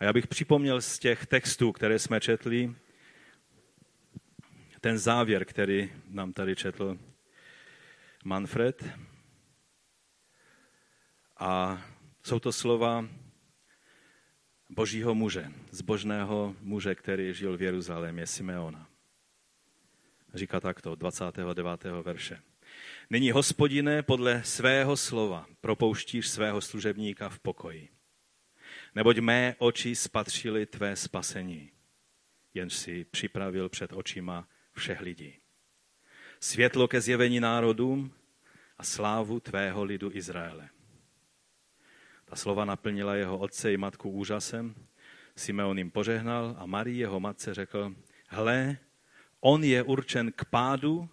A já bych připomněl z těch textů, které jsme četli, ten závěr, který nám tady četl Manfred. A jsou to slova božího muže, zbožného muže, který žil v Jeruzalémě, Simeona. Říká takto, 29. verše. Nyní, hospodine, podle svého slova propouštíš svého služebníka v pokoji. Neboť mé oči spatřily tvé spasení, jenž si připravil před očima všech lidí. Světlo ke zjevení národům a slávu tvého lidu Izraele. Ta slova naplnila jeho otce i matku úžasem. Simeon jim požehnal a Marii jeho matce řekl, hle, on je určen k pádu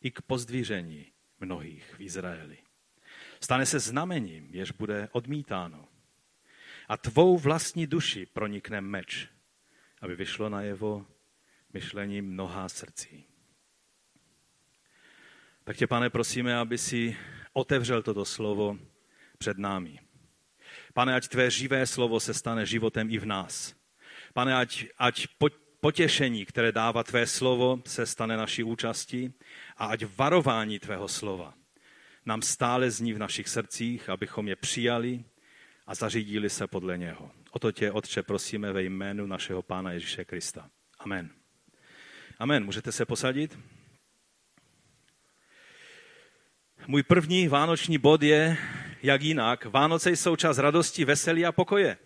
i k pozdvíření mnohých v Izraeli. Stane se znamením, jež bude odmítáno. A tvou vlastní duši pronikne meč, aby vyšlo na jeho myšlení mnoha srdcí. Tak tě, pane, prosíme, aby si otevřel toto slovo před námi. Pane, ať tvé živé slovo se stane životem i v nás. Pane, ať, ať potěšení, které dává tvé slovo, se stane naší účastí a ať varování tvého slova nám stále zní v našich srdcích, abychom je přijali a zařídili se podle něho. O to tě, Otče, prosíme ve jménu našeho Pána Ježíše Krista. Amen. Amen. Můžete se posadit? Můj první vánoční bod je, jak jinak, Vánoce jsou čas radosti, veselí a pokoje.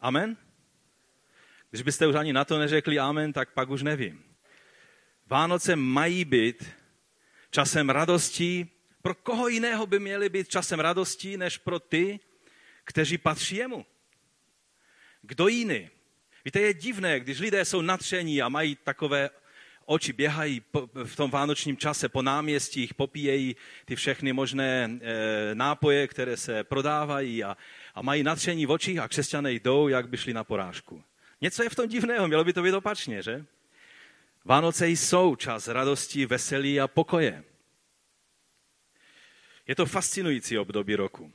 Amen? Když byste už ani na to neřekli amen, tak pak už nevím. Vánoce mají být časem radosti. Pro koho jiného by měly být časem radosti, než pro ty, kteří patří jemu? Kdo jiný? Víte, je divné, když lidé jsou natření a mají takové oči, běhají v tom vánočním čase po náměstích, popíjejí ty všechny možné e, nápoje, které se prodávají a, a mají natření v očích a křesťané jdou, jak by šli na porážku. Něco je v tom divného, mělo by to být opačně, že? Vánoce jsou čas radosti, veselí a pokoje. Je to fascinující období roku.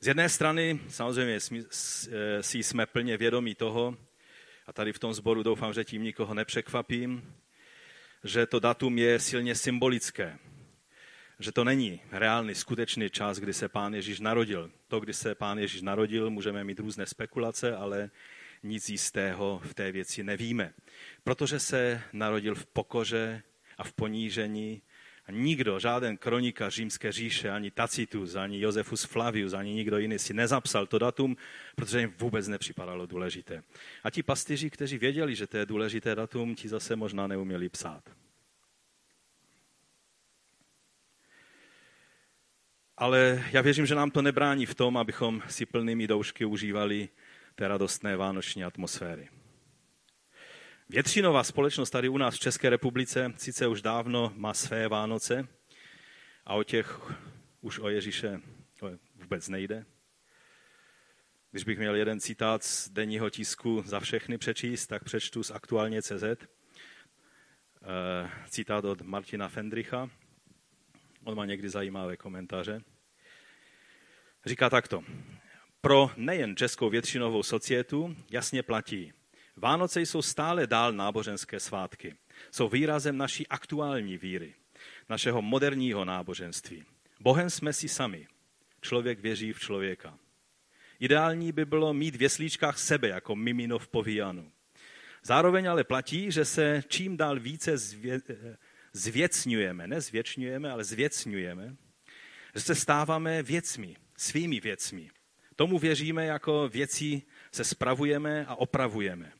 Z jedné strany samozřejmě eh, si jsme plně vědomí toho, a tady v tom sboru doufám, že tím nikoho nepřekvapím, že to datum je silně symbolické. Že to není reálný, skutečný čas, kdy se pán Ježíš narodil. To, kdy se pán Ježíš narodil, můžeme mít různé spekulace, ale nic jistého v té věci nevíme. Protože se narodil v pokoře a v ponížení nikdo, žádný kronika římské říše, ani Tacitus, ani Josefus Flavius, ani nikdo jiný si nezapsal to datum, protože jim vůbec nepřipadalo důležité. A ti pastyři, kteří věděli, že to je důležité datum, ti zase možná neuměli psát. Ale já věřím, že nám to nebrání v tom, abychom si plnými doušky užívali té radostné vánoční atmosféry. Většinová společnost tady u nás v České republice sice už dávno má své Vánoce a o těch už o Ježíše vůbec nejde. Když bych měl jeden citát z denního tisku za všechny přečíst, tak přečtu z aktuálně CZ. Eh, citát od Martina Fendricha. On má někdy zajímavé komentáře. Říká takto. Pro nejen českou většinovou societu jasně platí, Vánoce jsou stále dál náboženské svátky. Jsou výrazem naší aktuální víry, našeho moderního náboženství. Bohem jsme si sami. Člověk věří v člověka. Ideální by bylo mít v jeslíčkách sebe jako mimino v povíjanu. Zároveň ale platí, že se čím dál více zvě, zvěcňujeme, ne zvětšňujeme, ale zvěcňujeme, že se stáváme věcmi, svými věcmi. Tomu věříme jako věcí se spravujeme a opravujeme.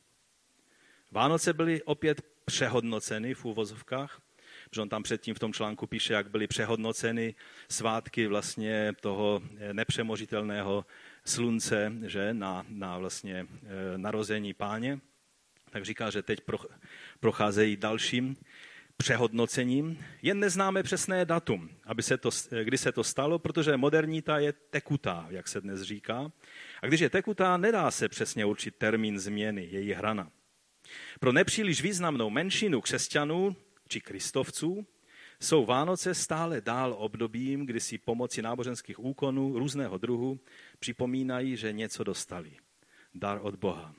Vánoce byly opět přehodnoceny v úvozovkách, protože on tam předtím v tom článku píše, jak byly přehodnoceny svátky vlastně toho nepřemožitelného slunce, že na, na vlastně e, narození páně. Tak říká, že teď procházejí dalším přehodnocením. Jen neznáme přesné datum, aby se to, kdy se to stalo, protože modernita je tekutá, jak se dnes říká. A když je tekutá, nedá se přesně určit termín změny, její hrana. Pro nepříliš významnou menšinu křesťanů či kristovců jsou Vánoce stále dál obdobím, kdy si pomocí náboženských úkonů různého druhu připomínají, že něco dostali. Dar od Boha.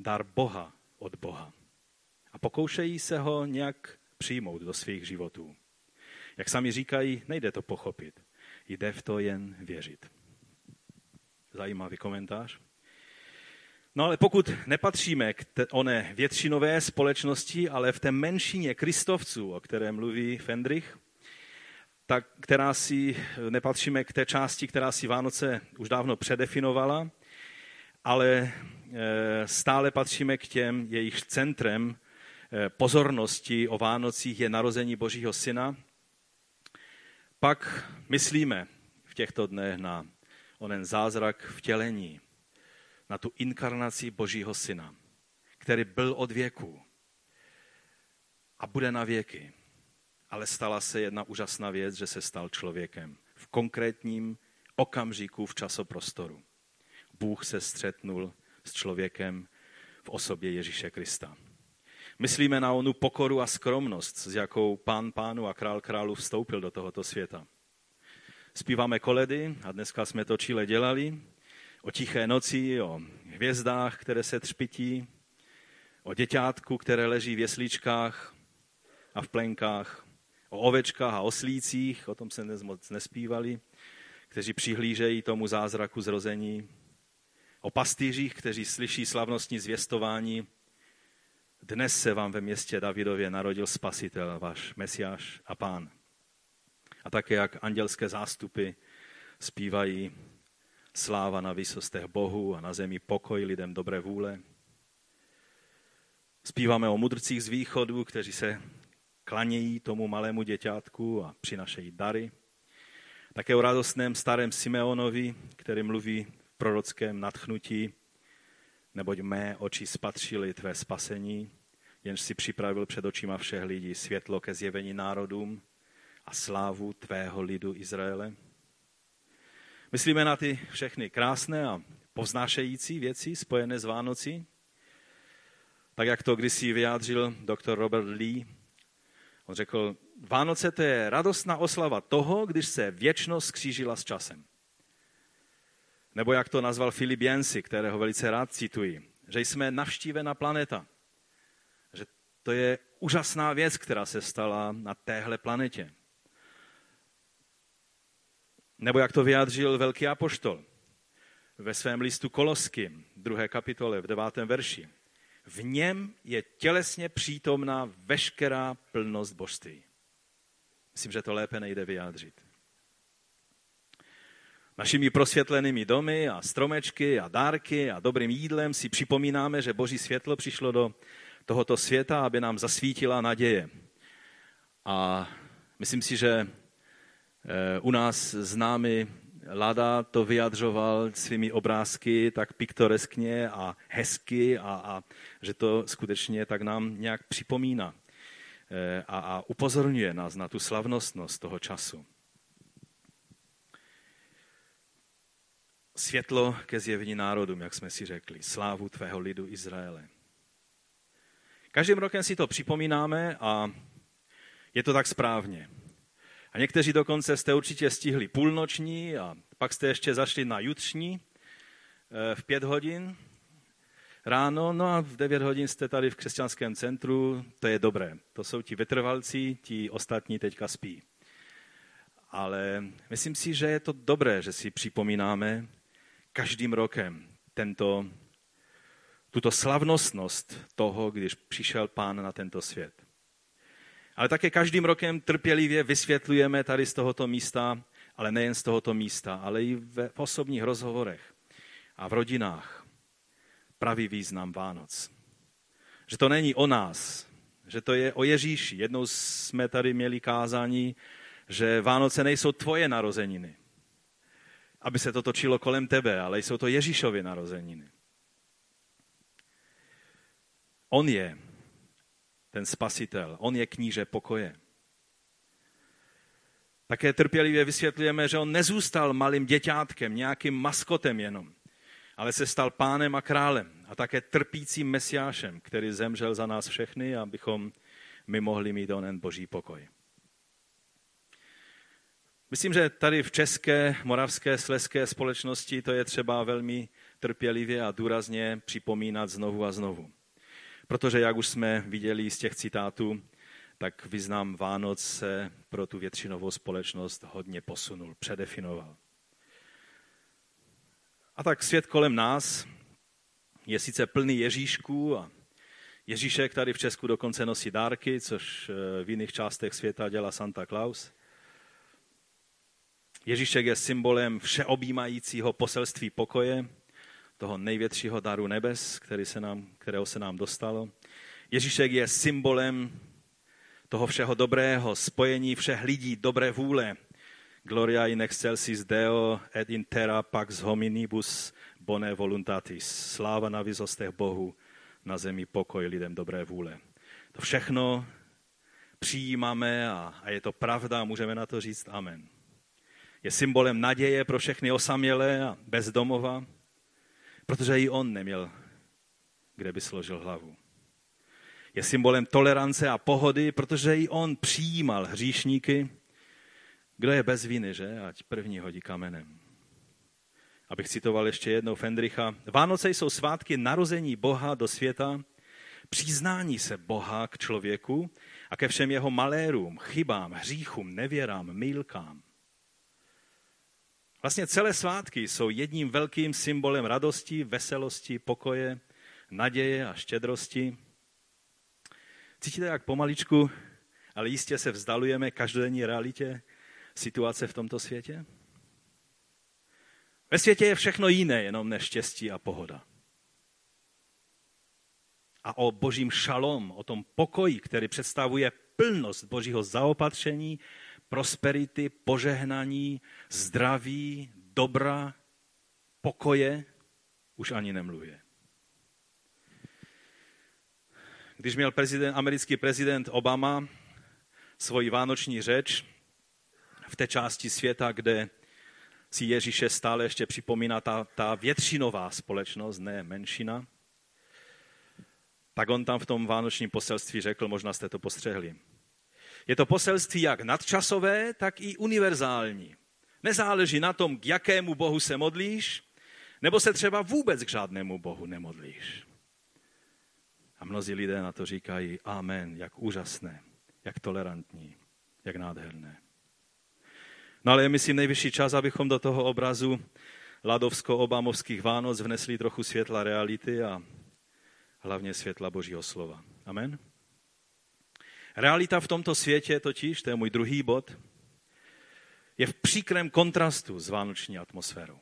Dar Boha od Boha. A pokoušejí se ho nějak přijmout do svých životů. Jak sami říkají, nejde to pochopit. Jde v to jen věřit. Zajímavý komentář. No ale pokud nepatříme k té, oné většinové společnosti, ale v té menšině kristovců, o které mluví Fendrich, tak, která si, nepatříme k té části, která si Vánoce už dávno předefinovala, ale e, stále patříme k těm, jejich centrem e, pozornosti o Vánocích je narození Božího Syna, pak myslíme v těchto dnech na onen zázrak vtělení, na tu inkarnaci Božího Syna, který byl od věku a bude na věky. Ale stala se jedna úžasná věc, že se stal člověkem v konkrétním okamžiku v časoprostoru. Bůh se střetnul s člověkem v osobě Ježíše Krista. Myslíme na onu pokoru a skromnost, s jakou pán pánu a král králu vstoupil do tohoto světa. Zpíváme koledy a dneska jsme to čile dělali o tiché noci, o hvězdách, které se třpití, o děťátku, které leží v jesličkách a v plenkách, o ovečkách a oslících, o tom se dnes moc nespívali, kteří přihlížejí tomu zázraku zrození, o pastýřích, kteří slyší slavnostní zvěstování. Dnes se vám ve městě Davidově narodil spasitel, váš mesiáš a pán. A také jak andělské zástupy zpívají sláva na vysostech Bohu a na zemi pokoj lidem dobré vůle. Zpíváme o mudrcích z východu, kteří se klanějí tomu malému děťátku a přinašejí dary. Také o radostném starém Simeonovi, který mluví v prorockém nadchnutí, neboť mé oči spatřily tvé spasení, jenž si připravil před očima všech lidí světlo ke zjevení národům a slávu tvého lidu Izraele. Myslíme na ty všechny krásné a povznášející věci spojené s Vánocí, tak jak to kdysi vyjádřil doktor Robert Lee. On řekl, Vánoce to je radostná oslava toho, když se věčnost skřížila s časem. Nebo jak to nazval Filip Jensi, kterého velice rád cituji, že jsme navštívená planeta. Že to je úžasná věc, která se stala na téhle planetě. Nebo jak to vyjádřil velký apoštol ve svém listu Koloským, druhé kapitole, v devátém verši. V něm je tělesně přítomná veškerá plnost božství. Myslím, že to lépe nejde vyjádřit. Našimi prosvětlenými domy a stromečky a dárky a dobrým jídlem si připomínáme, že boží světlo přišlo do tohoto světa, aby nám zasvítila naděje. A myslím si, že u nás známý Lada to vyjadřoval svými obrázky tak piktoreskně a hezky a, a že to skutečně tak nám nějak připomíná eh, a, a upozorňuje nás na tu slavnostnost toho času. Světlo ke zjevení národům, jak jsme si řekli, slávu tvého lidu Izraele. Každým rokem si to připomínáme a je to tak správně. A někteří dokonce jste určitě stihli půlnoční a pak jste ještě zašli na jutřní eh, v pět hodin ráno, no a v devět hodin jste tady v křesťanském centru, to je dobré. To jsou ti vytrvalci, ti ostatní teďka spí. Ale myslím si, že je to dobré, že si připomínáme každým rokem tento, tuto slavnostnost toho, když přišel pán na tento svět. Ale také každým rokem trpělivě vysvětlujeme tady z tohoto místa, ale nejen z tohoto místa, ale i v osobních rozhovorech a v rodinách pravý význam Vánoc. Že to není o nás, že to je o Ježíši. Jednou jsme tady měli kázání, že Vánoce nejsou tvoje narozeniny, aby se to točilo kolem tebe, ale jsou to Ježíšovy narozeniny. On je ten spasitel. On je kníže pokoje. Také trpělivě vysvětlujeme, že on nezůstal malým děťátkem, nějakým maskotem jenom, ale se stal pánem a králem a také trpícím mesiášem, který zemřel za nás všechny, abychom my mohli mít onen boží pokoj. Myslím, že tady v české, moravské, sleské společnosti to je třeba velmi trpělivě a důrazně připomínat znovu a znovu. Protože, jak už jsme viděli z těch citátů, tak význam Vánoc se pro tu většinovou společnost hodně posunul, předefinoval. A tak svět kolem nás je sice plný Ježíšků a Ježíšek tady v Česku dokonce nosí dárky, což eh, v jiných částech světa dělá Santa Claus. Ježíšek je symbolem všeobjímajícího poselství pokoje, toho největšího daru nebes, který se nám, kterého se nám dostalo. Ježíšek je symbolem toho všeho dobrého, spojení všech lidí, dobré vůle. Gloria in excelsis Deo et in terra pax hominibus bone voluntatis. Sláva na vyzostech Bohu, na zemi pokoj lidem dobré vůle. To všechno přijímáme a, a je to pravda, můžeme na to říct amen. Je symbolem naděje pro všechny osamělé a bezdomova, protože i on neměl, kde by složil hlavu. Je symbolem tolerance a pohody, protože i on přijímal hříšníky. Kdo je bez viny, že? Ať první hodí kamenem. Abych citoval ještě jednou Fendricha. Vánoce jsou svátky narození Boha do světa, přiznání se Boha k člověku a ke všem jeho malérům, chybám, hříchům, nevěrám, mýlkám. Vlastně celé svátky jsou jedním velkým symbolem radosti, veselosti, pokoje, naděje a štědrosti. Cítíte, jak pomaličku, ale jistě se vzdalujeme každodenní realitě situace v tomto světě? Ve světě je všechno jiné, jenom neštěstí a pohoda. A o božím šalom, o tom pokoji, který představuje plnost božího zaopatření, prosperity, požehnaní, zdraví, dobra, pokoje, už ani nemluvě. Když měl prezident, americký prezident Obama svoji vánoční řeč v té části světa, kde si Ježíše stále ještě připomíná ta, ta většinová společnost, ne menšina, tak on tam v tom vánočním poselství řekl, možná jste to postřehli. Je to poselství jak nadčasové, tak i univerzální. Nezáleží na tom, k jakému bohu se modlíš, nebo se třeba vůbec k žádnému bohu nemodlíš. A mnozí lidé na to říkají, amen, jak úžasné, jak tolerantní, jak nádherné. No ale je, myslím, nejvyšší čas, abychom do toho obrazu ladovsko-obamovských Vánoc vnesli trochu světla reality a hlavně světla Božího slova. Amen. Realita v tomto světě totiž, to je můj druhý bod, je v příkrém kontrastu s vánoční atmosférou.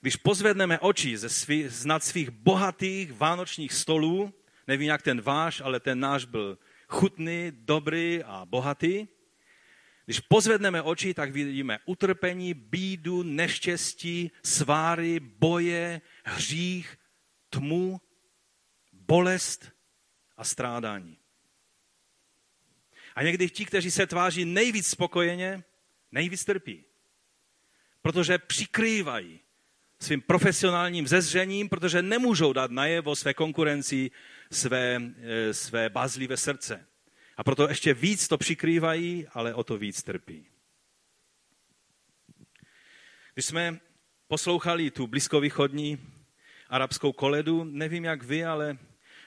Když pozvedneme oči ze svý, z nad svých bohatých vánočních stolů, nevím jak ten váš, ale ten náš byl chutný, dobrý a bohatý, když pozvedneme oči, tak vidíme utrpení, bídu, neštěstí, sváry, boje, hřích, tmu, bolest a strádání. A někdy ti, kteří se tváří nejvíc spokojeně, nejvíc trpí. Protože přikrývají svým profesionálním zezřením, protože nemůžou dát najevo své konkurenci své, eh, své bazlivé srdce. A proto ještě víc to přikrývají, ale o to víc trpí. Když jsme poslouchali tu blízkovýchodní arabskou koledu, nevím jak vy, ale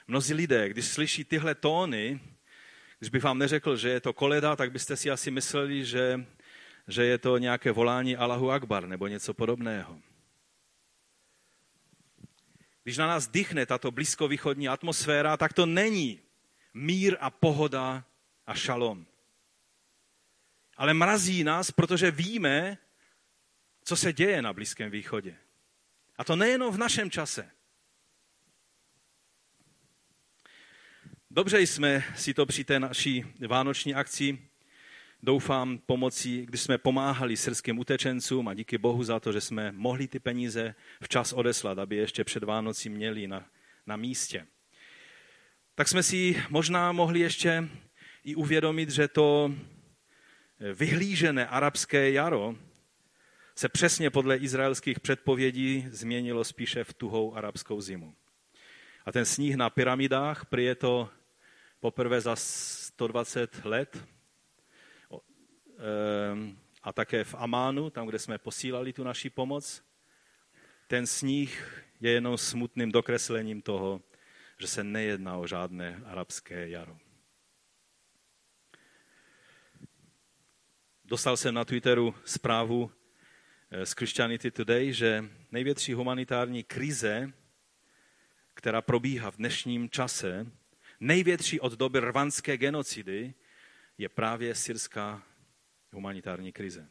mnozí lidé, když slyší tyhle tóny, když bych vám neřekl, že je to koleda, tak byste si asi mysleli, že, že je to nějaké volání Allahu Akbar nebo něco podobného. Když na nás dychne tato blízkovýchodní atmosféra, tak to není mír a pohoda a šalom. Ale mrazí nás, protože víme, co se děje na Blízkém východě. A to nejenom v našem čase. Dobře jsme si to při té naší vánoční akci, doufám, pomocí, když jsme pomáhali srdským utečencům a díky Bohu za to, že jsme mohli ty peníze včas odeslat, aby ještě před Vánocí měli na, na místě. Tak jsme si možná mohli ještě i uvědomit, že to vyhlížené arabské jaro se přesně podle izraelských předpovědí změnilo spíše v tuhou arabskou zimu. A ten sníh na pyramidách, prý je to poprvé za 120 let ehm, a také v Amánu, tam, kde jsme posílali tu naši pomoc. Ten sníh je jenom smutným dokreslením toho, že se nejedná o žádné arabské jaro. Dostal jsem na Twitteru zprávu eh, z Christianity Today, že největší humanitární krize, která probíhá v dnešním čase, největší od doby rvanské genocidy, je právě syrská humanitární krize.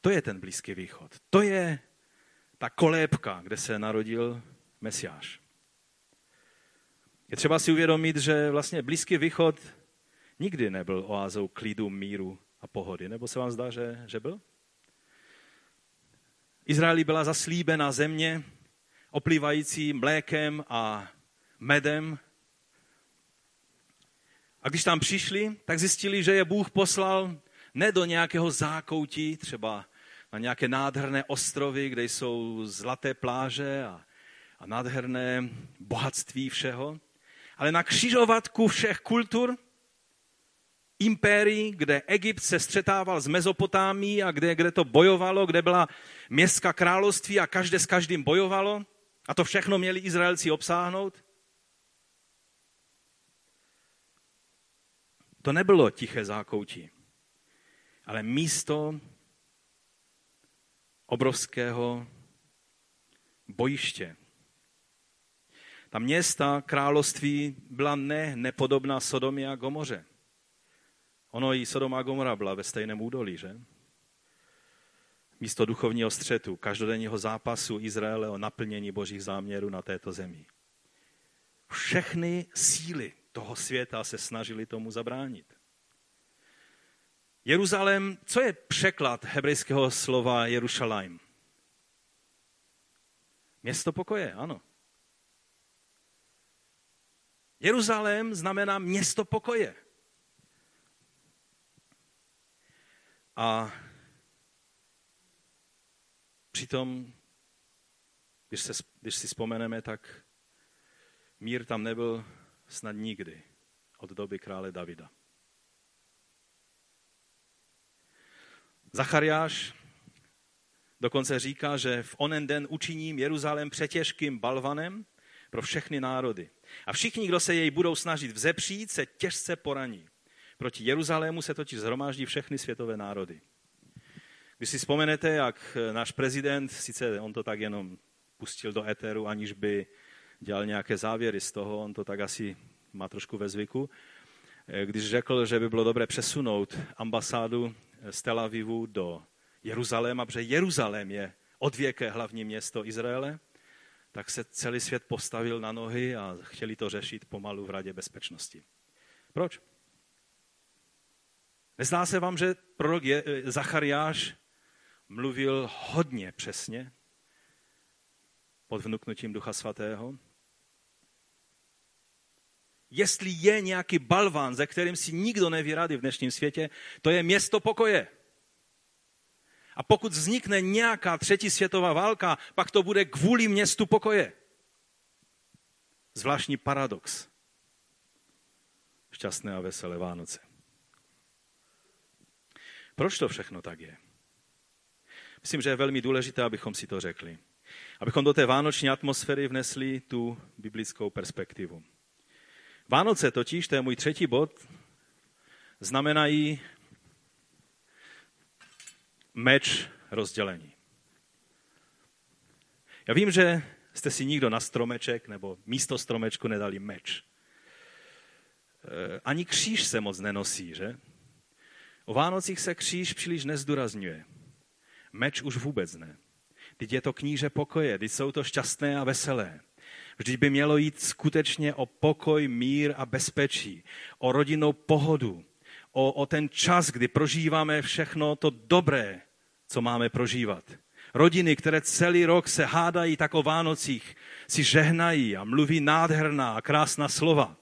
To je ten Blízký východ. To je ta kolébka, kde se narodil Mesiáš. Je třeba si uvědomit, že vlastně Blízký východ nikdy nebyl oázou klidu, míru a pohody. Nebo se vám zdá, že, že byl? Izraeli byla zaslíbena země, oplývající mlékem a medem. A když tam přišli, tak zjistili, že je Bůh poslal ne do nějakého zákoutí, třeba na nějaké nádherné ostrovy, kde jsou zlaté pláže a, a nádherné bohatství všeho, ale na křižovatku všech kultur, impérií, kde Egypt se střetával s Mezopotámií a kde, kde to bojovalo, kde byla městská království a každé s každým bojovalo. A to všechno měli Izraelci obsáhnout. To nebylo tiché zákoutí, ale místo obrovského bojiště. Ta města, království byla ne nepodobná Sodomě a Gomoře. Ono i Sodoma a Gomora byla ve stejném údolí, že? Místo duchovního střetu, každodenního zápasu Izraele o naplnění božích záměrů na této zemi. Všechny síly toho světa se snažili tomu zabránit. Jeruzalém, co je překlad hebrejského slova Jerušalajm? Město pokoje, ano. Jeruzalém znamená město pokoje. A přitom, když, se, když si vzpomeneme, tak mír tam nebyl snad nikdy od doby krále Davida. Zachariáš dokonce říká, že v onen den učiním Jeruzalém přetěžkým balvanem pro všechny národy. A všichni, kdo se jej budou snažit vzepřít, se těžce poraní. Proti Jeruzalému se totiž zhromáždí všechny světové národy. Když si vzpomenete, jak náš prezident, sice on to tak jenom pustil do éteru, aniž by dělal nějaké závěry z toho, on to tak asi má trošku ve zvyku, když řekl, že by bylo dobré přesunout ambasádu z Tel Avivu do Jeruzaléma, protože Jeruzalém je odvěké hlavní město Izraele, tak se celý svět postavil na nohy a chtěli to řešit pomalu v Radě bezpečnosti. Proč? Nezdá se vám, že prorok Zachariáš mluvil hodně přesně pod vnuknutím Ducha Svatého? Jestli je nějaký balván, ze kterým si nikdo neví rady v dnešním světě, to je město pokoje. A pokud vznikne nějaká třetí světová válka, pak to bude kvůli městu pokoje. Zvláštní paradox. Šťastné a veselé Vánoce. Proč to všechno tak je? Myslím, že je velmi důležité, abychom si to řekli. Abychom do té vánoční atmosféry vnesli tu biblickou perspektivu. Vánoce totiž, to je můj třetí bod, znamenají meč rozdělení. Já vím, že jste si nikdo na stromeček nebo místo stromečku nedali meč. Eh, ani kříž se moc nenosí, že? O Vánocích se kříž příliš nezdůrazňuje. Meč už vůbec ne. Teď je to kníže pokoje, teď jsou to šťastné a veselé. Vždyť by mělo jít skutečně o pokoj, mír a bezpečí, o rodinnou pohodu, o, o ten čas, kdy prožíváme všechno to dobré, co máme prožívat. Rodiny, které celý rok se hádají tak o Vánocích, si žehnají a mluví nádherná a krásná slova.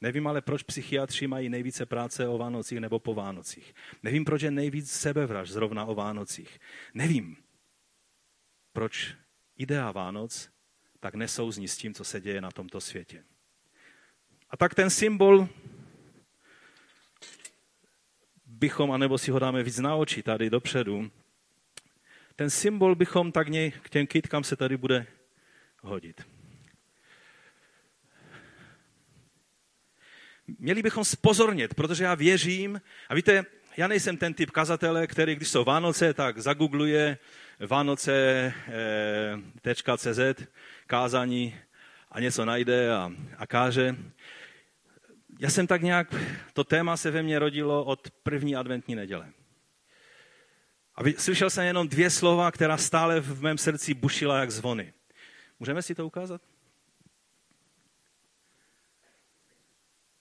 Nevím ale, proč psychiatři mají nejvíce práce o Vánocích nebo po Vánocích. Nevím, proč je nejvíc sebevraž zrovna o Vánocích. Nevím, proč idea Vánoc tak nesouzní s tím, co se děje na tomto světě. A tak ten symbol bychom, anebo si ho dáme víc na oči tady dopředu, ten symbol bychom tak něj, k těm kytkám se tady bude hodit. Měli bychom spozornit, protože já věřím, a víte, já nejsem ten typ kazatele, který, když jsou Vánoce, tak zagoogluje vánoce.cz, eh, kázání a něco najde a, a káže. Já jsem tak nějak, to téma se ve mně rodilo od první adventní neděle. A slyšel jsem jenom dvě slova, která stále v mém srdci bušila jak zvony. Můžeme si to ukázat?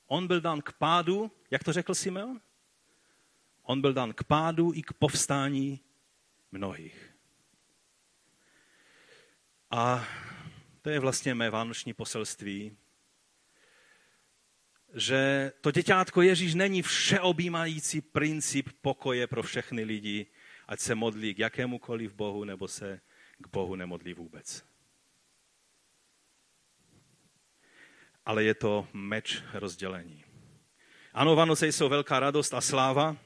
On byl dán k pádu, jak to řekl Simeon? On byl dán k pádu i k povstání mnohých. A to je vlastně mé vánoční poselství, že to děťátko Ježíš není všeobjímající princip pokoje pro všechny lidi, ať se modlí k jakémukoliv Bohu, nebo se k Bohu nemodlí vůbec. Ale je to meč rozdělení. Ano, Vánoce jsou velká radost a sláva.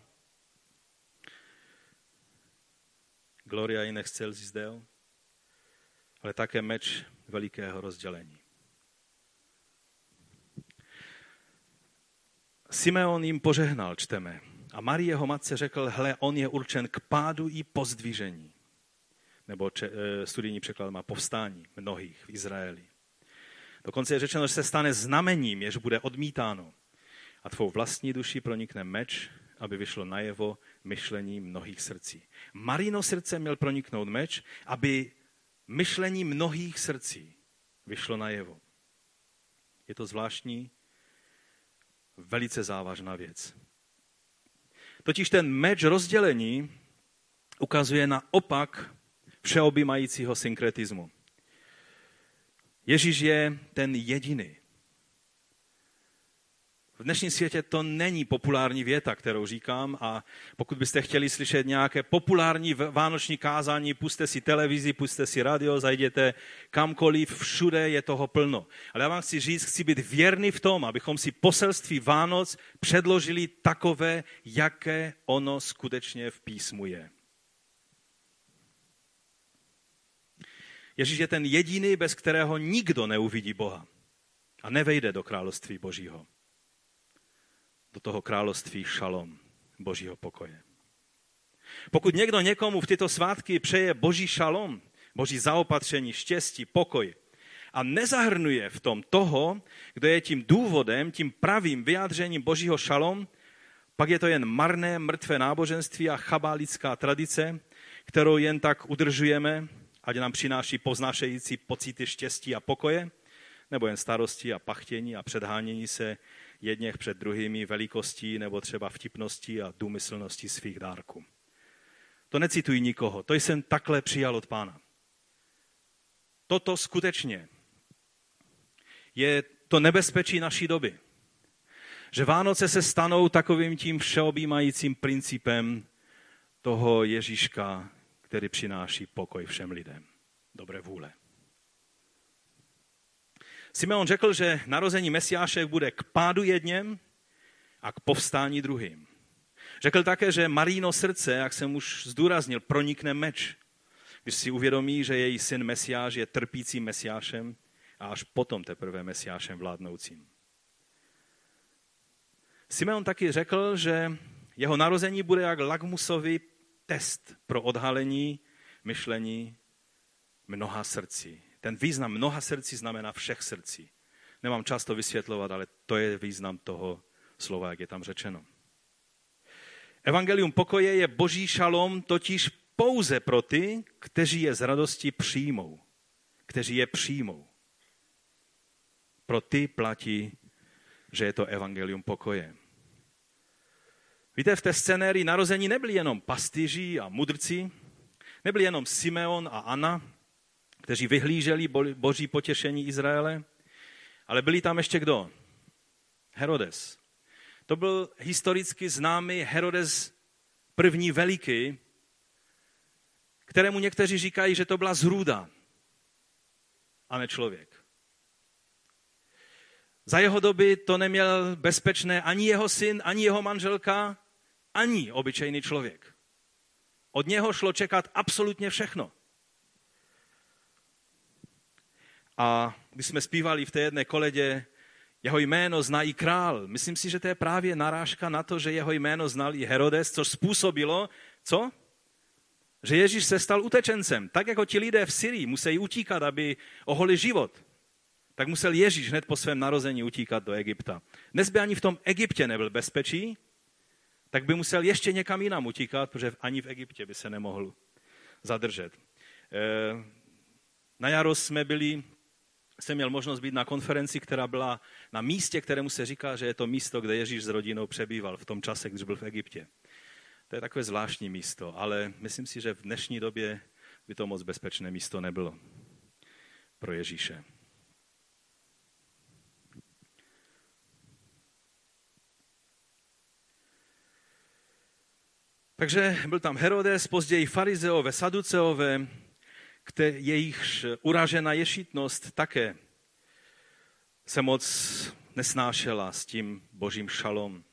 Gloria in excelsis Deo. Ale také meč velikého rozdělení. Simeon jim požehnal, čteme. A Marie jeho matce řekl, hle, on je určen k pádu i pozdvížení. Nebo če, e, studijní překlad má povstání mnohých v Izraeli. Dokonce je řečeno, že se stane znamením, jež bude odmítáno. A tvou vlastní duši pronikne meč, aby vyšlo najevo myšlení mnohých srdcí. Marino srdce měl proniknout meč, aby myšlení mnohých srdcí vyšlo najevo. Je to zvláštní, velice závažná věc. Totiž ten meč rozdělení ukazuje na opak všeobjímajícího synkretismu. Ježíš je ten jediný, v dnešním světě to není populární věta, kterou říkám a pokud byste chtěli slyšet nějaké populární vánoční kázání, puste si televizi, puste si radio, zajděte kamkoliv, všude je toho plno. Ale já vám chci říct, chci být věrný v tom, abychom si poselství Vánoc předložili takové, jaké ono skutečně v písmu je. Ježíš je ten jediný, bez kterého nikdo neuvidí Boha a nevejde do království Božího do toho království šalom, božího pokoje. Pokud někdo někomu v tyto svátky přeje boží šalom, boží zaopatření, štěstí, pokoj a nezahrnuje v tom toho, kdo je tím důvodem, tím pravým vyjádřením božího šalom, pak je to jen marné, mrtvé náboženství a chabálická tradice, kterou jen tak udržujeme, ať nám přináší poznášející pocity štěstí a pokoje, nebo jen starosti a pachtění a předhánění se jedněch před druhými velikostí nebo třeba vtipností a důmyslností svých dárků. To necituji nikoho, to jsem takhle přijal od pána. Toto skutečně je to nebezpečí naší doby. Že Vánoce se stanou takovým tím všeobjímajícím principem toho Ježíška, který přináší pokoj všem lidem. Dobré vůle. Simeon řekl, že narození Mesiáše bude k pádu jedněm a k povstání druhým. Řekl také, že Maríno srdce, jak jsem už zdůraznil, pronikne meč, když si uvědomí, že její syn Mesiáš je trpícím Mesiášem a až potom teprve Mesiášem vládnoucím. Simeon taky řekl, že jeho narození bude jak lagmusový test pro odhalení myšlení mnoha srdcí. Ten význam mnoha srdcí znamená všech srdcí. Nemám čas to vysvětlovat, ale to je význam toho slova, jak je tam řečeno. Evangelium pokoje je boží šalom totiž pouze pro ty, kteří je z radosti přijmou. Kteří je přijmou. Pro ty platí, že je to evangelium pokoje. Víte, v té scenérii narození nebyli jenom pastýři a mudrci, nebyli jenom Simeon a Anna, kteří vyhlíželi boží potěšení Izraele, ale byli tam ještě kdo? Herodes. To byl historicky známý Herodes první veliký, kterému někteří říkají, že to byla zrůda a ne člověk. Za jeho doby to neměl bezpečné ani jeho syn, ani jeho manželka, ani obyčejný člověk. Od něho šlo čekat absolutně všechno. A když jsme zpívali v té jedné koledě, jeho jméno zná i král. Myslím si, že to je právě narážka na to, že jeho jméno znal i Herodes, což způsobilo, co? Že Ježíš se stal utečencem. Tak jako ti lidé v Syrii musí utíkat, aby oholi život, tak musel Ježíš hned po svém narození utíkat do Egypta. Dnes by ani v tom Egyptě nebyl bezpečí, tak by musel ještě někam jinam utíkat, protože ani v Egyptě by se nemohl zadržet. Eh, na jaro jsme byli, jsem měl možnost být na konferenci, která byla na místě, kterému se říká, že je to místo, kde Ježíš s rodinou přebýval v tom čase, když byl v Egyptě. To je takové zvláštní místo, ale myslím si, že v dnešní době by to moc bezpečné místo nebylo pro Ježíše. Takže byl tam Herodes, později farizeové, saduceové, jejichž uražená ješitnost také se moc nesnášela s tím božím šalom,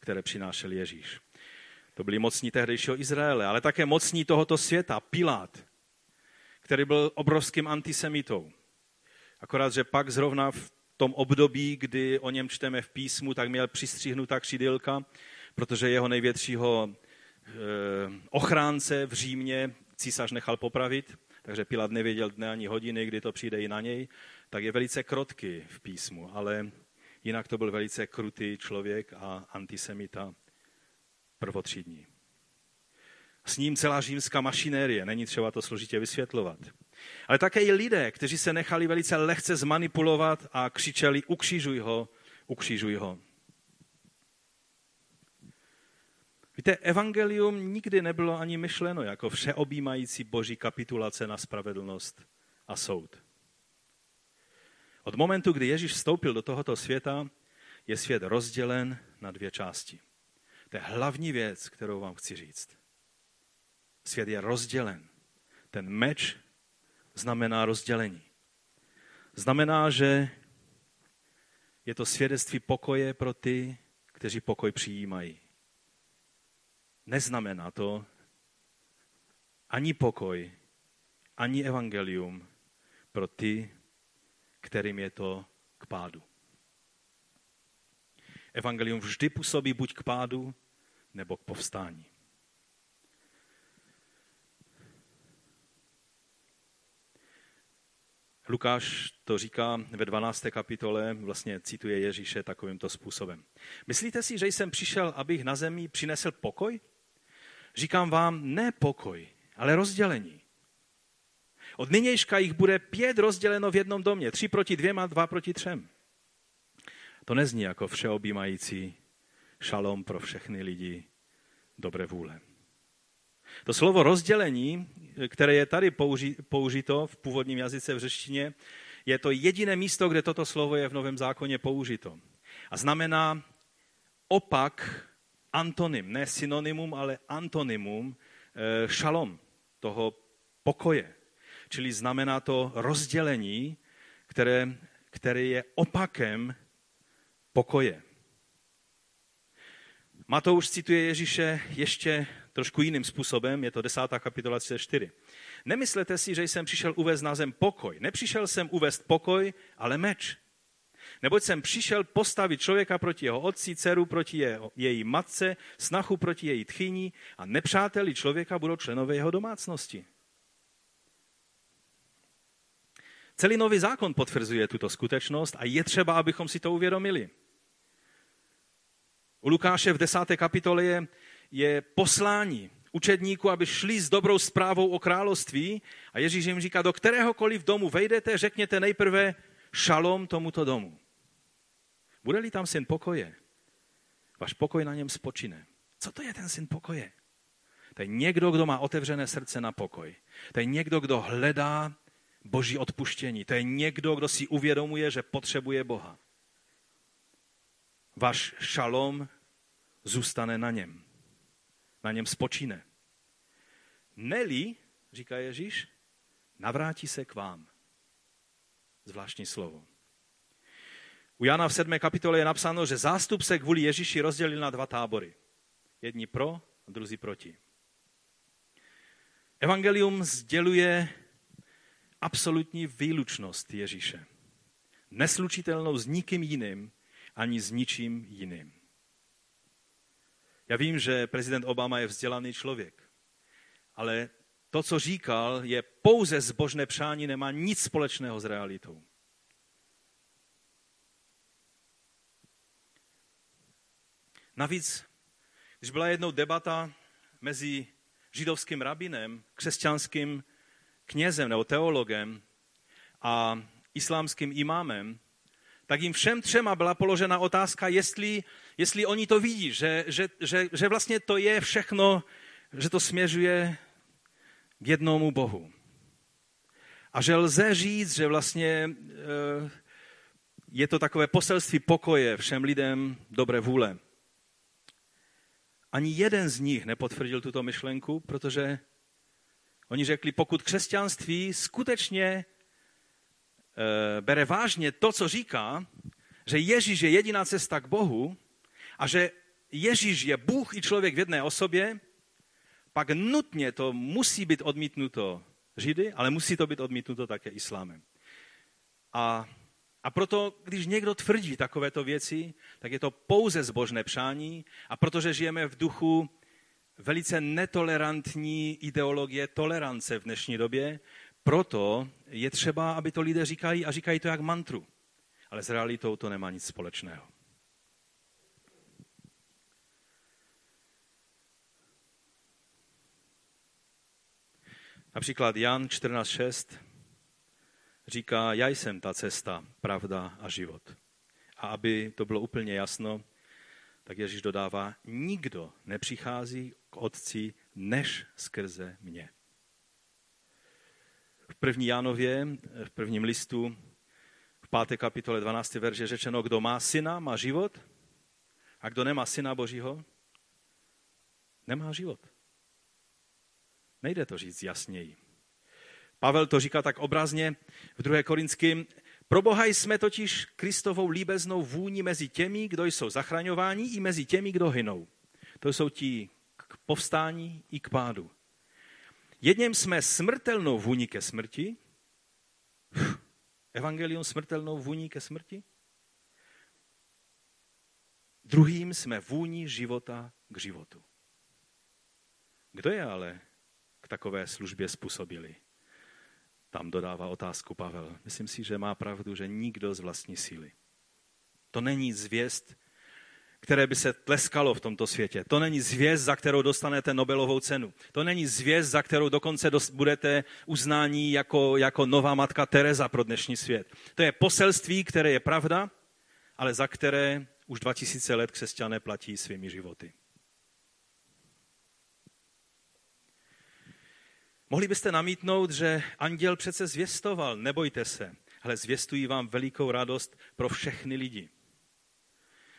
které přinášel Ježíš. To byli mocní tehdejšího Izraele, ale také mocní tohoto světa, Pilát, který byl obrovským antisemitou. Akorát, že pak zrovna v tom období, kdy o něm čteme v písmu, tak měl přistřihnutá křidylka, protože jeho největšího eh, ochránce v Římě císař nechal popravit, takže Pilat nevěděl dne ani hodiny, kdy to přijde i na něj, tak je velice krotký v písmu, ale jinak to byl velice krutý člověk a antisemita prvotřídní. S ním celá římská mašinérie, není třeba to složitě vysvětlovat. Ale také i lidé, kteří se nechali velice lehce zmanipulovat a křičeli ukřižuj ho, ukřižuj ho. Víte, evangelium nikdy nebylo ani myšleno jako všeobjímající boží kapitulace na spravedlnost a soud. Od momentu, kdy Ježíš vstoupil do tohoto světa, je svět rozdělen na dvě části. To je hlavní věc, kterou vám chci říct. Svět je rozdělen. Ten meč znamená rozdělení. Znamená, že je to svědectví pokoje pro ty, kteří pokoj přijímají. Neznamená to ani pokoj, ani evangelium pro ty, kterým je to k pádu. Evangelium vždy působí buď k pádu, nebo k povstání. Lukáš to říká ve 12. kapitole, vlastně cituje Ježíše takovýmto způsobem. Myslíte si, že jsem přišel, abych na zemi přinesl pokoj? Říkám vám, ne pokoj, ale rozdělení. Od nynějška jich bude pět rozděleno v jednom domě. Tři proti dvěma, dva proti třem. To nezní jako všeobjímající šalom pro všechny lidi dobré vůle. To slovo rozdělení, které je tady použito v původním jazyce v řeštině, je to jediné místo, kde toto slovo je v Novém zákoně použito. A znamená opak antonym, ne synonymum, ale antonymum eh, šalom, toho pokoje. Čili znamená to rozdělení, které, které je opakem pokoje. Matouš cituje Ježíše ještě trošku jiným způsobem, je to 10. kapitola 4. Nemyslete si, že jsem přišel uvést na zem pokoj. Nepřišel jsem uvést pokoj, ale meč. Neboť jsem přišel postavit člověka proti jeho otci, dceru proti jeho, její matce, snachu proti její tchyni a nepřáteli člověka budou členové jeho domácnosti. Celý nový zákon potvrzuje tuto skutečnost a je třeba, abychom si to uvědomili. U Lukáše v desáté kapitole je, je poslání učedníků, aby šli s dobrou zprávou o království a Ježíš jim říká, do kteréhokoliv domu vejdete, řekněte nejprve šalom tomuto domu. Bude-li tam syn pokoje, váš pokoj na něm spočine. Co to je ten syn pokoje? To je někdo, kdo má otevřené srdce na pokoj. To je někdo, kdo hledá boží odpuštění. To je někdo, kdo si uvědomuje, že potřebuje Boha. Váš šalom zůstane na něm. Na něm spočíne. Neli, říká Ježíš, navrátí se k vám. Zvláštní slovo. U Jana v 7. kapitole je napsáno, že zástup se kvůli Ježíši rozdělil na dva tábory. Jedni pro druzí proti. Evangelium sděluje absolutní výlučnost Ježíše. Neslučitelnou s nikým jiným, ani s ničím jiným. Já vím, že prezident Obama je vzdělaný člověk, ale to, co říkal, je pouze zbožné přání, nemá nic společného s realitou. Navíc, když byla jednou debata mezi židovským rabinem, křesťanským knězem nebo teologem a islámským imámem, tak jim všem třema byla položena otázka, jestli, jestli oni to vidí, že, že, že, že vlastně to je všechno, že to směřuje k jednomu Bohu. A že lze říct, že vlastně eh, je to takové poselství pokoje všem lidem dobré vůle. Ani jeden z nich nepotvrdil tuto myšlenku, protože oni řekli, pokud křesťanství skutečně e, bere vážně to, co říká, že Ježíš je jediná cesta k Bohu a že Ježíš je Bůh i člověk v jedné osobě, pak nutně to musí být odmítnuto Židy, ale musí to být odmítnuto také islámem. A a proto, když někdo tvrdí takovéto věci, tak je to pouze zbožné přání a protože žijeme v duchu velice netolerantní ideologie tolerance v dnešní době, proto je třeba, aby to lidé říkají a říkají to jak mantru. Ale s realitou to nemá nic společného. Například Jan 14.6 říká, já jsem ta cesta, pravda a život. A aby to bylo úplně jasno, tak Ježíš dodává, nikdo nepřichází k Otci než skrze mě. V první Jánově, v prvním listu, v páté kapitole 12. verže řečeno, kdo má syna, má život, a kdo nemá syna Božího, nemá život. Nejde to říct jasněji. Pavel to říká tak obrazně v 2. Korinským. Pro Boha jsme totiž Kristovou líbeznou vůni mezi těmi, kdo jsou zachraňováni, i mezi těmi, kdo hynou. To jsou ti k povstání i k pádu. Jedním jsme smrtelnou vůni ke smrti, evangelium smrtelnou vůní ke smrti, druhým jsme vůni života k životu. Kdo je ale k takové službě způsobili? Tam dodává otázku Pavel. Myslím si, že má pravdu, že nikdo z vlastní síly. To není zvěst, které by se tleskalo v tomto světě. To není zvěst, za kterou dostanete Nobelovou cenu. To není zvěst, za kterou dokonce budete uznání jako, jako nová matka Teresa pro dnešní svět. To je poselství, které je pravda, ale za které už 2000 let křesťané platí svými životy. Mohli byste namítnout, že anděl přece zvěstoval, nebojte se, ale zvěstují vám velikou radost pro všechny lidi.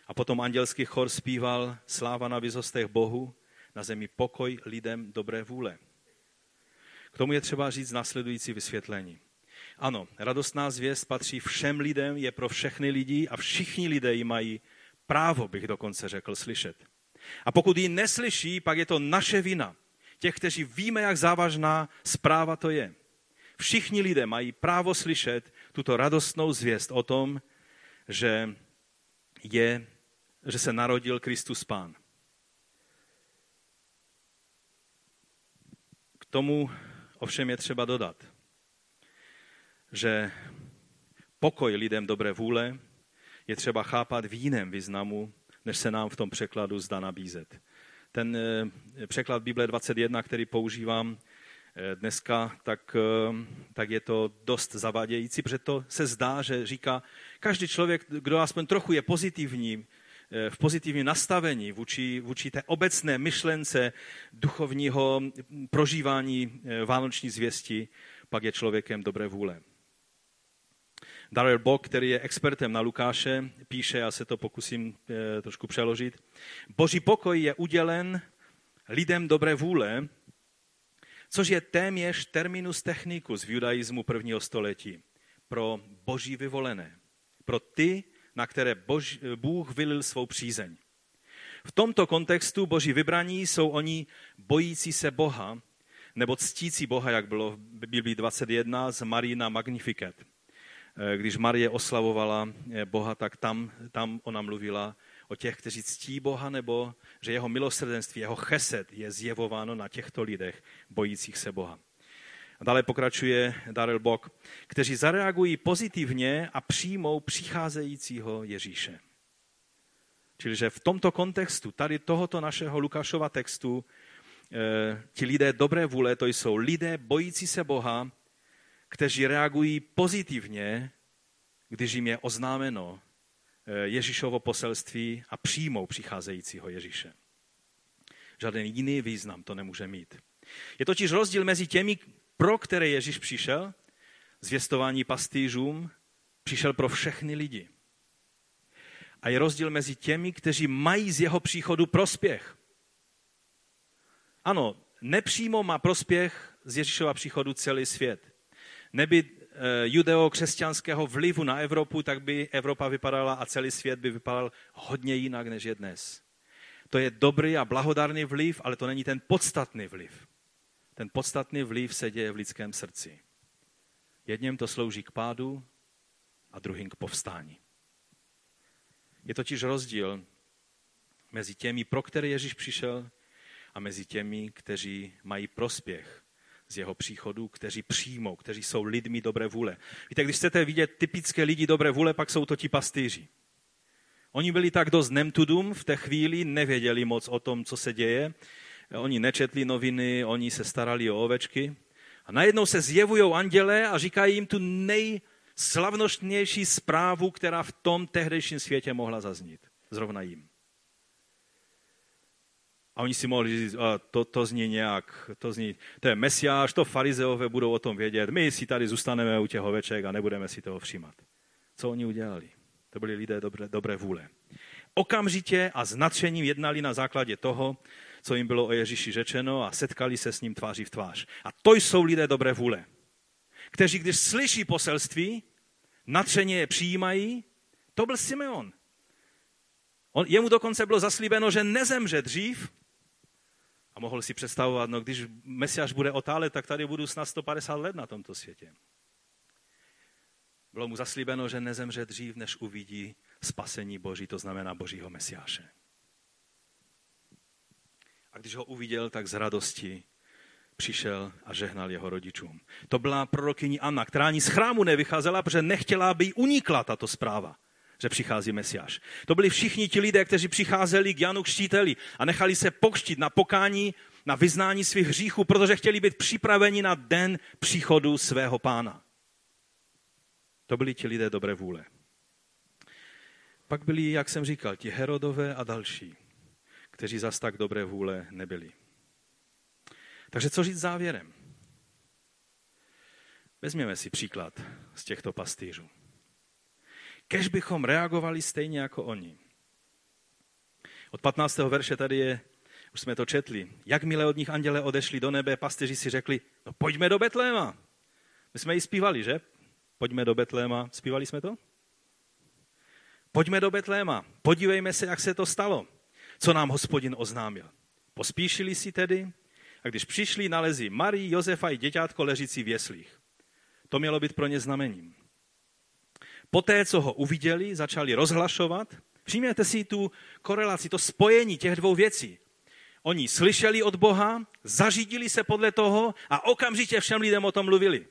A potom andělský chor zpíval sláva na vyzostech Bohu, na zemi pokoj lidem dobré vůle. K tomu je třeba říct následující vysvětlení. Ano, radostná zvěst patří všem lidem, je pro všechny lidi a všichni lidé ji mají právo, bych dokonce řekl, slyšet. A pokud ji neslyší, pak je to naše vina, těch, kteří víme, jak závažná zpráva to je. Všichni lidé mají právo slyšet tuto radostnou zvěst o tom, že, je, že se narodil Kristus Pán. K tomu ovšem je třeba dodat, že pokoj lidem dobré vůle je třeba chápat v jiném významu, než se nám v tom překladu zdá nabízet ten eh, překlad Bible 21, který používám eh, dneska, tak, eh, tak je to dost zavádějící, protože to se zdá, že říká, každý člověk, kdo aspoň trochu je pozitivní, v pozitivním nastavení vůči, vůči té obecné myšlence duchovního prožívání vánoční zvěsti, pak je člověkem dobré vůle. Darrell Bock, který je expertem na Lukáše, píše, já se to pokusím eh, trošku přeložit. Boží pokoj je udělen lidem dobré vůle, což je téměř terminus technicus v judaismu prvního století pro boží vyvolené. Pro ty, na které Bož, Bůh vylil svou přízeň. V tomto kontextu boží vybraní jsou oni bojící se Boha, nebo ctící Boha, jak bylo v Biblii 21 z Marina Magnificat. Eh, když Marie oslavovala eh, Boha, tak tam, tam ona mluvila o těch, kteří ctí Boha, nebo že jeho milosrdenství, jeho chesed je zjevováno na těchto lidech, bojících se Boha. A dále pokračuje Darrell Bock, kteří zareagují pozitivně a přijmou přicházejícího Ježíše. Čili, že v tomto kontextu, tady tohoto našeho Lukášova textu, e, ti lidé dobré vůle, to jsou lidé bojící se Boha, kteří reagují pozitivně, když jim je oznámeno eh, Ježíšovo poselství a přijmou přicházejícího Ježíše. Žádný jiný význam to nemůže mít. Je totiž rozdíl mezi těmi, pro které Ježíš přišel, zvěstování pastýřům, přišel pro všechny lidi. A je rozdíl mezi těmi, kteří mají z jeho příchodu prospěch. Ano, nepřímo má prospěch z Ježíšova příchodu celý svět neby eh, judeo-křesťanského vlivu na Evropu, tak by Evropa vypadala a celý svět by vypadal hodně jinak, než je dnes. To je dobrý a blahodárný vliv, ale to není ten podstatný vliv. Ten podstatný vliv se děje v lidském srdci. Jedním to slouží k pádu a druhým k povstání. Je totiž rozdíl mezi těmi, pro které Ježíš přišel, a mezi těmi, kteří mají prospěch z jeho příchodu, kteří přijmou, kteří jsou lidmi dobré vůle. Víte, když chcete vidět typické lidi dobré vůle, pak jsou to ti pastýři. Oni byli tak dost nemtudum v té chvíli, nevěděli moc o tom, co se děje. Oni nečetli noviny, oni se starali o ovečky. A najednou se zjevují anděle a říkají jim tu nejslavnostnější zprávu, která v tom tehdejším světě mohla zaznít. Zrovna jim. A oni si mohli říct, a to, to zní nějak, to zní, to je mesiáš, to farizeové budou o tom vědět, my si tady zůstaneme u těch oveček a nebudeme si toho všímat. Co oni udělali? To byli lidé dobré, dobré vůle. Okamžitě a s nadšením jednali na základě toho, co jim bylo o Ježíši řečeno a setkali se s ním tváří v tvář. A to jsou lidé dobré vůle, kteří když slyší poselství, nadšeně je přijímají. To byl Simeon. On, jemu dokonce bylo zaslíbeno, že nezemře dřív, a mohl si představovat, no když Mesiáš bude otálet, tak tady budu snad 150 let na tomto světě. Bylo mu zaslíbeno, že nezemře dřív, než uvidí spasení Boží, to znamená Božího Mesiáše. A když ho uviděl, tak z radosti přišel a žehnal jeho rodičům. To byla prorokyní Anna, která ani z chrámu nevycházela, protože nechtěla, aby jí unikla tato zpráva že přichází Mesiáš. To byli všichni ti lidé, kteří přicházeli k Janu Kštíteli a nechali se pokštit na pokání, na vyznání svých hříchů, protože chtěli být připraveni na den příchodu svého pána. To byli ti lidé dobré vůle. Pak byli, jak jsem říkal, ti Herodové a další, kteří zas tak dobré vůle nebyli. Takže co říct závěrem? Vezměme si příklad z těchto pastýřů kež bychom reagovali stejně jako oni. Od 15. verše tady je, už jsme to četli, jakmile od nich anděle odešli do nebe, pasteři si řekli, no pojďme do Betléma. My jsme ji zpívali, že? Pojďme do Betléma. Zpívali jsme to? Pojďme do Betléma. Podívejme se, jak se to stalo. Co nám hospodin oznámil. Pospíšili si tedy a když přišli, nalezí Marii, Josefa i děťátko ležící v jeslích. To mělo být pro ně znamením. Poté, co ho uviděli, začali rozhlašovat. Přijměte si tu korelaci, to spojení těch dvou věcí. Oni slyšeli od Boha, zařídili se podle toho a okamžitě všem lidem o tom mluvili.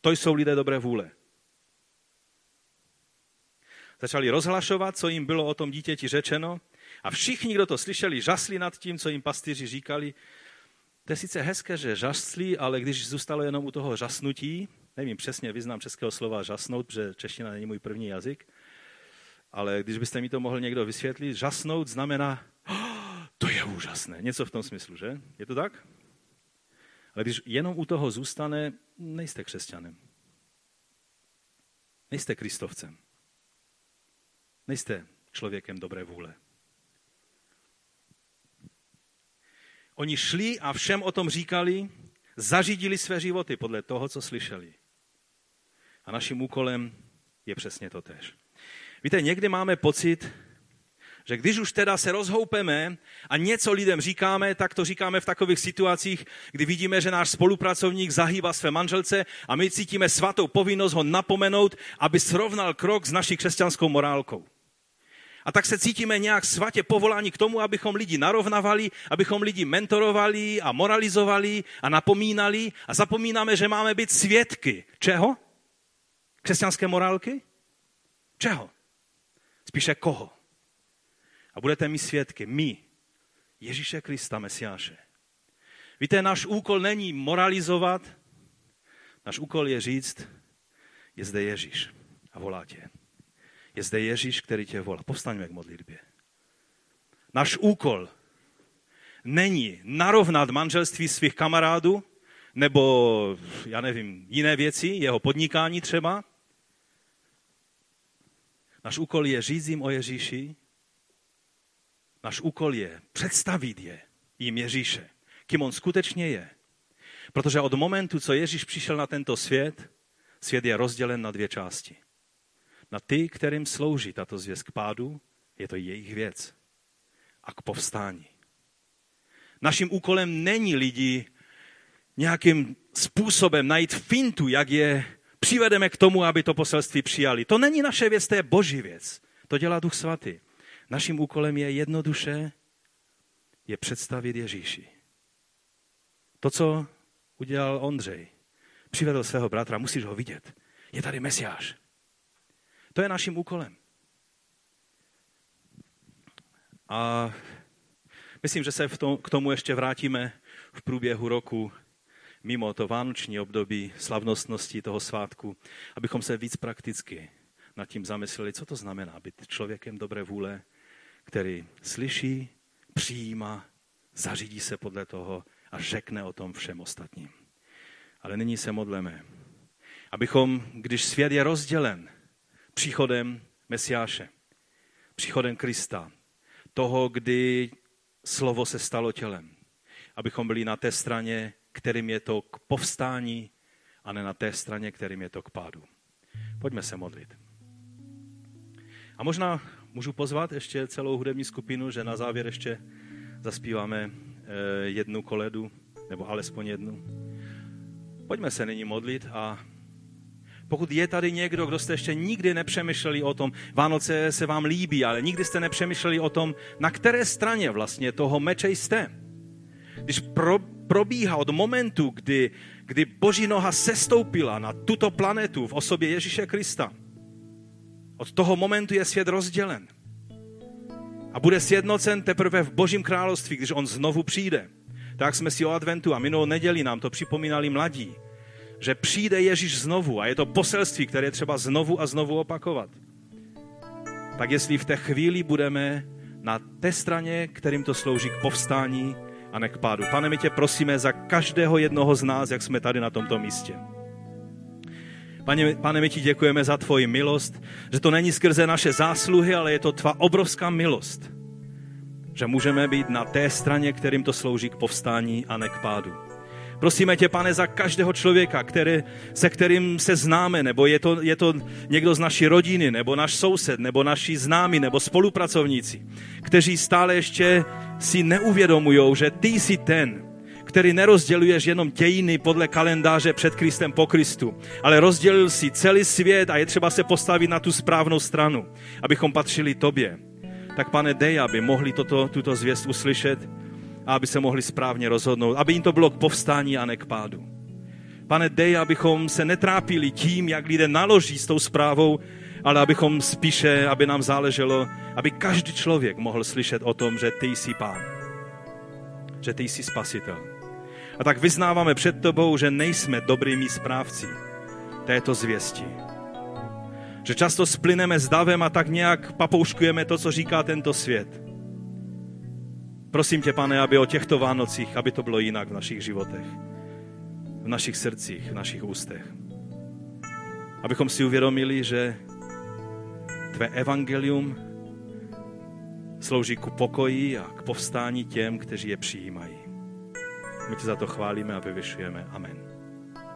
To jsou lidé dobré vůle. Začali rozhlašovat, co jim bylo o tom dítěti řečeno a všichni, kdo to slyšeli, žasli nad tím, co jim pastýři říkali. To je sice hezké, že žasli, ale když zůstalo jenom u toho žasnutí, nevím přesně význam českého slova žasnout, protože čeština není můj první jazyk, ale když byste mi to mohl někdo vysvětlit, žasnout znamená, oh, to je úžasné, něco v tom smyslu, že? Je to tak? Ale když jenom u toho zůstane, nejste křesťanem. Nejste kristovcem. Nejste člověkem dobré vůle. Oni šli a všem o tom říkali, zařídili své životy podle toho, co slyšeli. A naším úkolem je přesně to tež. Víte, někdy máme pocit, že když už teda se rozhoupeme a něco lidem říkáme, tak to říkáme v takových situacích, kdy vidíme, že náš spolupracovník zahýba své manželce a my cítíme svatou povinnost ho napomenout, aby srovnal krok s naší křesťanskou morálkou. A tak se cítíme nějak svatě povoláni k tomu, abychom lidi narovnavali, abychom lidi mentorovali a moralizovali a napomínali a zapomínáme, že máme být svědky. Čeho? Křesťanské morálky? Čeho? Spíše koho? A budete mi svědky. My, Ježíše Krista, Mesiáše. Víte, náš úkol není moralizovat, náš úkol je říct, je zde Ježíš a volá tě. Je zde Ježíš, který tě volá. Povstaňme k modlitbě. Náš úkol není narovnat manželství svých kamarádů, nebo, já nevím, jiné věci, jeho podnikání třeba. Náš úkol je říct jim o Ježíši. Náš úkol je představit je jim Ježíše, kým on skutečně je. Protože od momentu, co Ježíš přišel na tento svět, svět je rozdělen na dvě části. Na ty, kterým slouží tato zvěst k pádu, je to jejich věc. A k povstání. Naším úkolem není lidi nějakým způsobem najít fintu, jak je přivedeme k tomu, aby to poselství přijali. To není naše věc, to je boží věc. To dělá Duch Svatý. Naším úkolem je jednoduše je představit Ježíši. To, co udělal Ondřej. Přivedl svého bratra, musíš ho vidět. Je tady Mesiáš. To je naším úkolem. A myslím, že se v tom, k tomu ještě vrátíme v průběhu roku mimo to vánoční období slavnostnosti toho svátku, abychom se víc prakticky nad tím zamysleli, co to znamená být člověkem dobré vůle, který slyší, přijímá, zařídí se podle toho a řekne o tom všem ostatním. Ale nyní se modleme, abychom, když svět je rozdělen příchodem Mesiáše, příchodem Krista, toho, kdy slovo se stalo tělem, abychom byli na té straně, kterým je to k povstání, a ne na té straně, kterým je to k pádu. Pojďme se modlit. A možná můžu pozvat ještě celou hudební skupinu, že na závěr ještě zaspíváme eh, jednu koledu, nebo alespoň jednu. Pojďme se nyní modlit a pokud je tady někdo, kdo jste ještě nikdy nepřemýšleli o tom, Vánoce se vám líbí, ale nikdy jste nepřemýšleli o tom, na které straně vlastně toho meče jste. Když pro, probíhá od momentu, kdy, kdy Boží noha sestoupila na tuto planetu v osobě Ježíše Krista, od toho momentu je svět rozdělen. A bude sjednocen teprve v Božím království, když on znovu přijde. Tak jsme si o adventu a minulou neděli nám to připomínali mladí, že přijde Ježíš znovu a je to poselství, které třeba znovu a znovu opakovat. Tak jestli v té chvíli budeme na té straně, kterým to slouží k povstání a ne k pádu. Pane, my tě prosíme za každého jednoho z nás, jak jsme tady na tomto místě. Pane, pane, my ti děkujeme za tvoji milost, že to není skrze naše zásluhy, ale je to tvá obrovská milost, že můžeme být na té straně, kterým to slouží k povstání a ne k pádu. Prosíme tě, pane, za každého člověka, který, se kterým se známe, nebo je to, je to někdo z naší rodiny, nebo náš soused, nebo naši známí, nebo spolupracovníci, kteří stále ještě si neuvědomují, že ty jsi ten, který nerozděluješ jenom dějiny podle kalendáře před Kristem po Kristu, ale rozdělil si celý svět a je třeba se postavit na tu správnou stranu, abychom patřili tobě. Tak pane, dej, aby mohli toto, tuto zvěst uslyšet a aby se mohli správně rozhodnout, aby jim to bylo k povstání a ne k pádu. Pane, dej, abychom se netrápili tím, jak lidé naloží s tou zprávou, ale abychom spíše, aby nám záleželo, aby každý člověk mohl slyšet o tom, že ty jsi pán, že ty jsi spasitel. A tak vyznáváme před tobou, že nejsme dobrými správci této zvěsti. Že často splyneme s davem a tak nějak papouškujeme to, co říká tento svět. Prosím tě, pane, aby o těchto Vánocích, aby to bylo jinak v našich životech, v našich srdcích, v našich ústech. Abychom si uvědomili, že tvé evangelium slouží ku pokoji a k povstání těm, kteří je přijímají. My tě za to chválíme a vyvyšujeme. Amen.